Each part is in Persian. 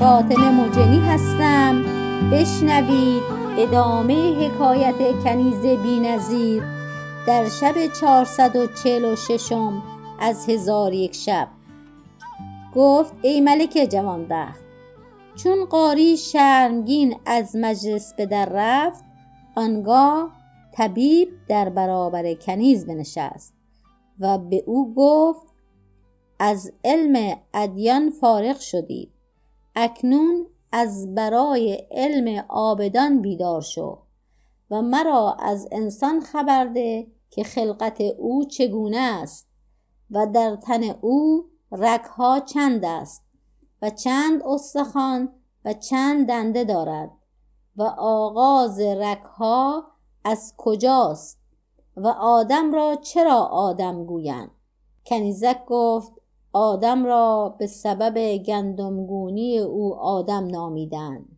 فاطمه مجنی هستم. بشنوید ادامه حکایت کنیز بینظیر در شب چهارصد و چهل و ششم از هزار یک شب. گفت ای ملک جوانبخت چون قاری شرمگین از مجلس به در رفت آنگاه طبیب در برابر کنیز بنشست و به او گفت از علم ادیان فارغ شدی اکنون از برای علم عابدان بیدار شو و مرا از انسان خبر ده که خلقت او چگونه است و در تن او رگها چند است و چند استخوان و چند دنده دارد و آغاز رگها از کجاست و آدم را چرا آدم گویند؟ کنیزک گفت آدم را به سبب گندمگونی او آدم نامیدند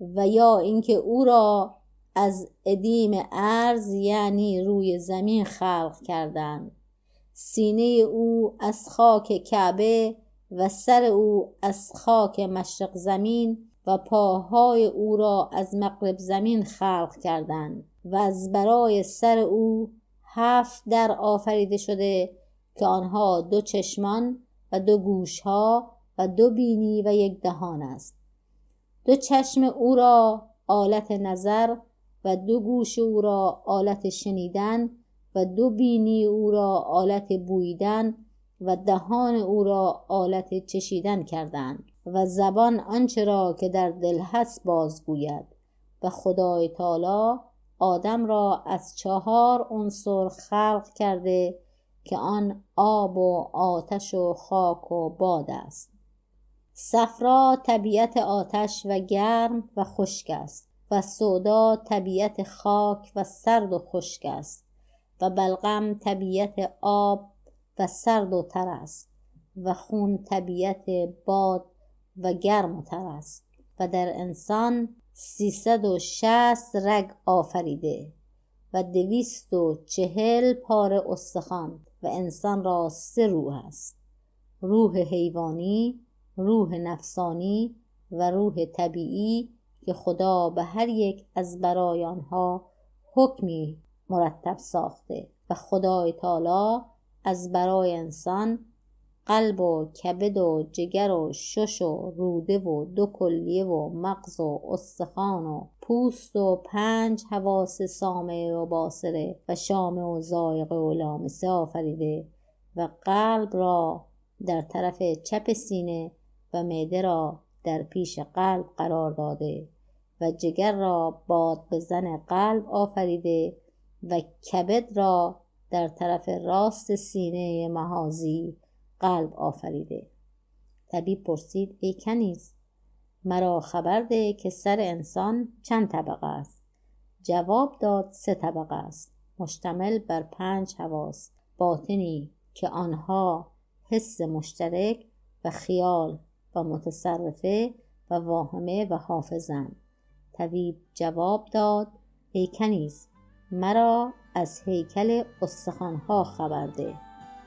و یا اینکه او را از ادیم ارض یعنی روی زمین خلق کردند. سینه او از خاک کعبه و سر او از خاک مشرق زمین و پاهای او را از مغرب زمین خلق کردند و از برای سر او هفت در آفریده شده که آنها دو چشمان و دو گوشها و دو بینی و یک دهان است. دو چشم او را آلت نظر و دو گوش او را آلت شنیدن و دو بینی او را آلت بویدن و دهان او را آلت چشیدن کردند و زبان آنچه را که در دل هست بازگوید و خدای تعالی آدم را از چهار عنصر خلق کرده که آن آب و آتش و خاک و باد است. صفرا طبیعت آتش و گرم و خشک است و سودا طبیعت خاک و سرد و خشک است و بلغم طبیعت آب و سرد و تر است و خون طبیعت باد و گرم و تر است و در انسان سیصد و شصت رگ آفریده و دویست و چهل پاره استخوان. و انسان را سه روح است روح حیوانی روح نفسانی و روح طبیعی که خدا به هر یک از برای آنها حکمی مرتب ساخته و خدای تعالی از برای انسان قلب و کبد و جگر و شش و روده و دو کلیه و مغز و استخوان و پوست و پنج حواس سامعه و باصره و شامه و ذائقه و لامسه آفریده و قلب را در طرف چپ سینه و معده را در پیش قلب قرار داده و جگر را باد بزن قلب آفریده و کبد را در طرف راست سینه مهازی قلب آفریده. طبیب پرسید ای کنیز مرا خبر ده که سر انسان چند طبقه است؟ جواب داد سه طبقه است. مشتمل بر پنج حواس. باطنی که آنها حس مشترک و خیال و متصرفه و واهمه و حافظند. طبیب جواب داد ای کنیز مرا از هیکل استخوانها خبر ده.